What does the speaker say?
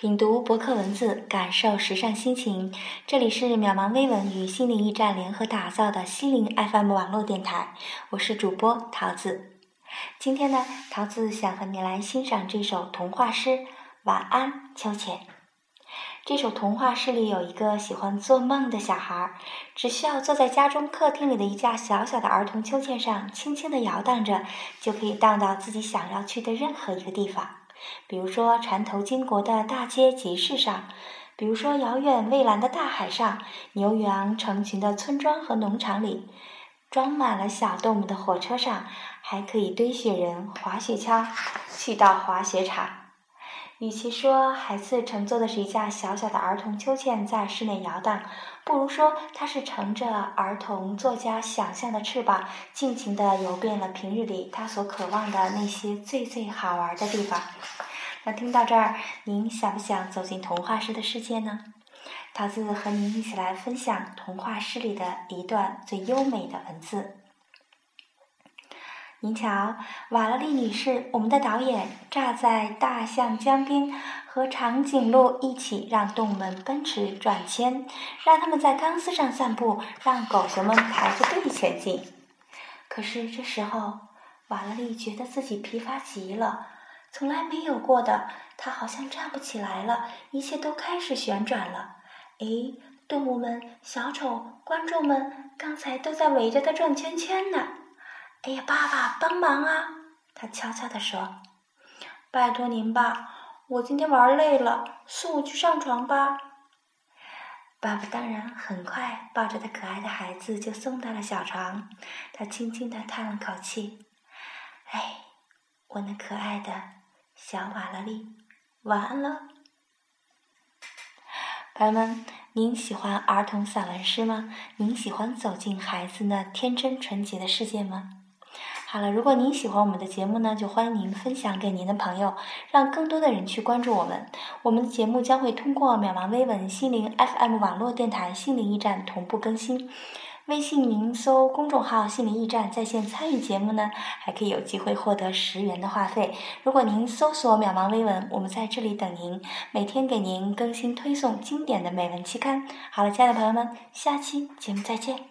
品读博客文字，感受时尚心情。这里是渺茫微文与心灵驿站联合打造的心灵 FM 网络电台，我是主播桃子。今天呢，桃子想和你来欣赏这首童话诗《晚安，秋千》。这首童话诗里有一个喜欢做梦的小孩，只需要坐在家中客厅里的一架小小的儿童秋千上，轻轻地摇荡着，就可以荡到自己想要去的任何一个地方。比如说，缠头经国的大街集市上；比如说，遥远蔚蓝的大海上；牛羊成群的村庄和农场里；装满了小动物的火车上；还可以堆雪人、滑雪橇，去到滑雪场。与其说孩子乘坐的是一架小小的儿童秋千在室内摇荡，不如说他是乘着儿童作家想象的翅膀，尽情地游遍了平日里他所渴望的那些最最好玩的地方。那听到这儿，您想不想走进童话诗的世界呢？桃子和您一起来分享童话诗里的一段最优美的文字。您瞧，瓦拉丽女士，我们的导演，站在大象江边，和长颈鹿一起让动物们奔驰转圈，让他们在钢丝上散步，让狗熊们排着队前进。可是这时候，瓦拉丽觉得自己疲乏极了，从来没有过的，她好像站不起来了，一切都开始旋转了。哎，动物们、小丑、观众们，刚才都在围着她转圈圈呢。哎呀，爸爸，帮忙啊！他悄悄地说：“拜托您吧，我今天玩累了，送我去上床吧。”爸爸当然很快抱着他可爱的孩子就送到了小床。他轻轻地叹了口气：“哎，我那可爱的小瓦拉丽，晚安了。”朋友们，您喜欢儿童散文诗吗？您喜欢走进孩子那天真纯洁的世界吗？好了，如果您喜欢我们的节目呢，就欢迎您分享给您的朋友，让更多的人去关注我们。我们的节目将会通过渺茫微文心灵 FM 网络电台心灵驿站同步更新。微信您搜公众号“心灵驿站”在线参与节目呢，还可以有机会获得十元的话费。如果您搜索“渺茫微文”，我们在这里等您，每天给您更新推送经典的美文期刊。好了，亲爱的朋友们，下期节目再见。